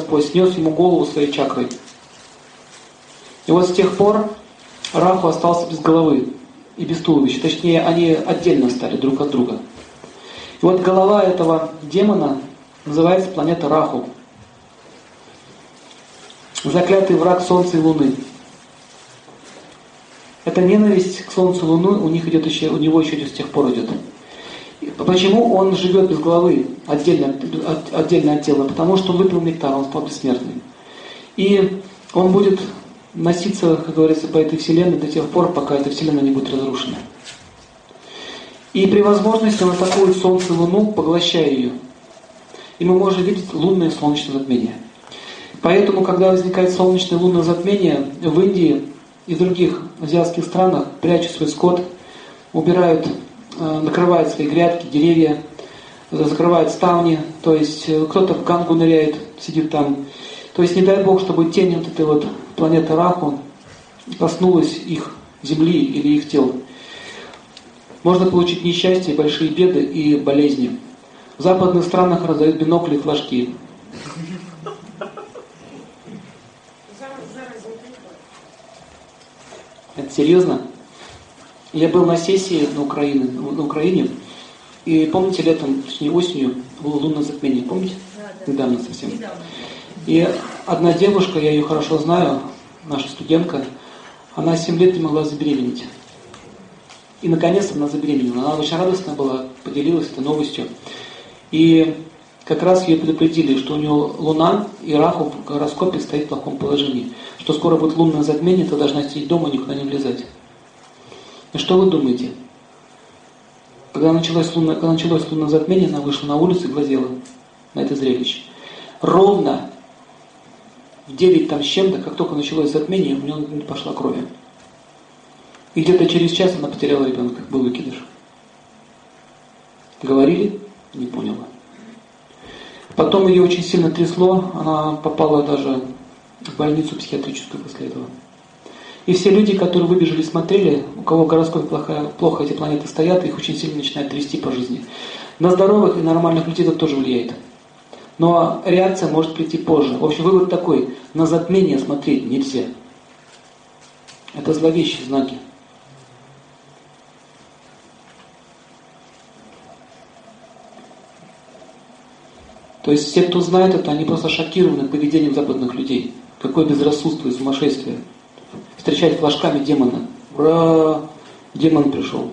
Господь снес ему голову своей чакрой. И вот с тех пор Раху остался без головы и без туловища. Точнее, они отдельно стали друг от друга. И вот голова этого демона называется планета Раху. Заклятый враг Солнца и Луны. Эта ненависть к Солнцу и Луну у них идет еще, у него еще с тех пор идет. Почему он живет без головы, отдельно, от, отдельно от тела? Потому что он выпил нектар, он стал бессмертным. И он будет носиться, как говорится, по этой вселенной до тех пор, пока эта вселенная не будет разрушена. И при возможности он атакует Солнце и Луну, поглощая ее. И мы можем видеть лунное и солнечное затмение. Поэтому, когда возникает солнечное и лунное затмение, в Индии и других азиатских странах прячут свой скот, убирают, э, накрывают свои грядки, деревья, закрывают ставни, то есть э, кто-то в гангу ныряет, сидит там. То есть не дай Бог, чтобы тень вот этой вот планеты Раху коснулась их земли или их тел. Можно получить несчастье, большие беды и болезни. В западных странах раздают бинокли и флажки. Это серьезно? Я был на сессии на Украине, на Украине, и помните, летом, точнее осенью, было лунное затмение, помните? Недавно совсем. И одна девушка, я ее хорошо знаю, наша студентка, она 7 лет не могла забеременеть. И наконец она забеременела. Она очень радостная была, поделилась этой новостью. И как раз ее предупредили, что у нее Луна и Раху в гороскопе стоит в плохом положении. Что скоро будет лунное затмение, ты должна сидеть дома и никуда не влезать. И что вы думаете? Когда началось лунное, когда началось лунное затмение, она вышла на улицу и глазела на это зрелище. Ровно в 9 там с чем-то, как только началось затмение, у нее пошла кровь. И где-то через час она потеряла ребенка, был выкидыш. Говорили? Не поняла. Потом ее очень сильно трясло, она попала даже в больницу психиатрическую после этого. И все люди, которые выбежали, смотрели, у кого гороскоп плохо, плохо эти планеты стоят, их очень сильно начинает трясти по жизни. На здоровых и нормальных людей это тоже влияет. Но реакция может прийти позже. В общем, вывод такой, на затмение смотреть нельзя. Это зловещие знаки. То есть все, кто знает это, они просто шокированы поведением западных людей. Какое безрассудство и сумасшествие. Встречать флажками демона. Ура! Демон пришел.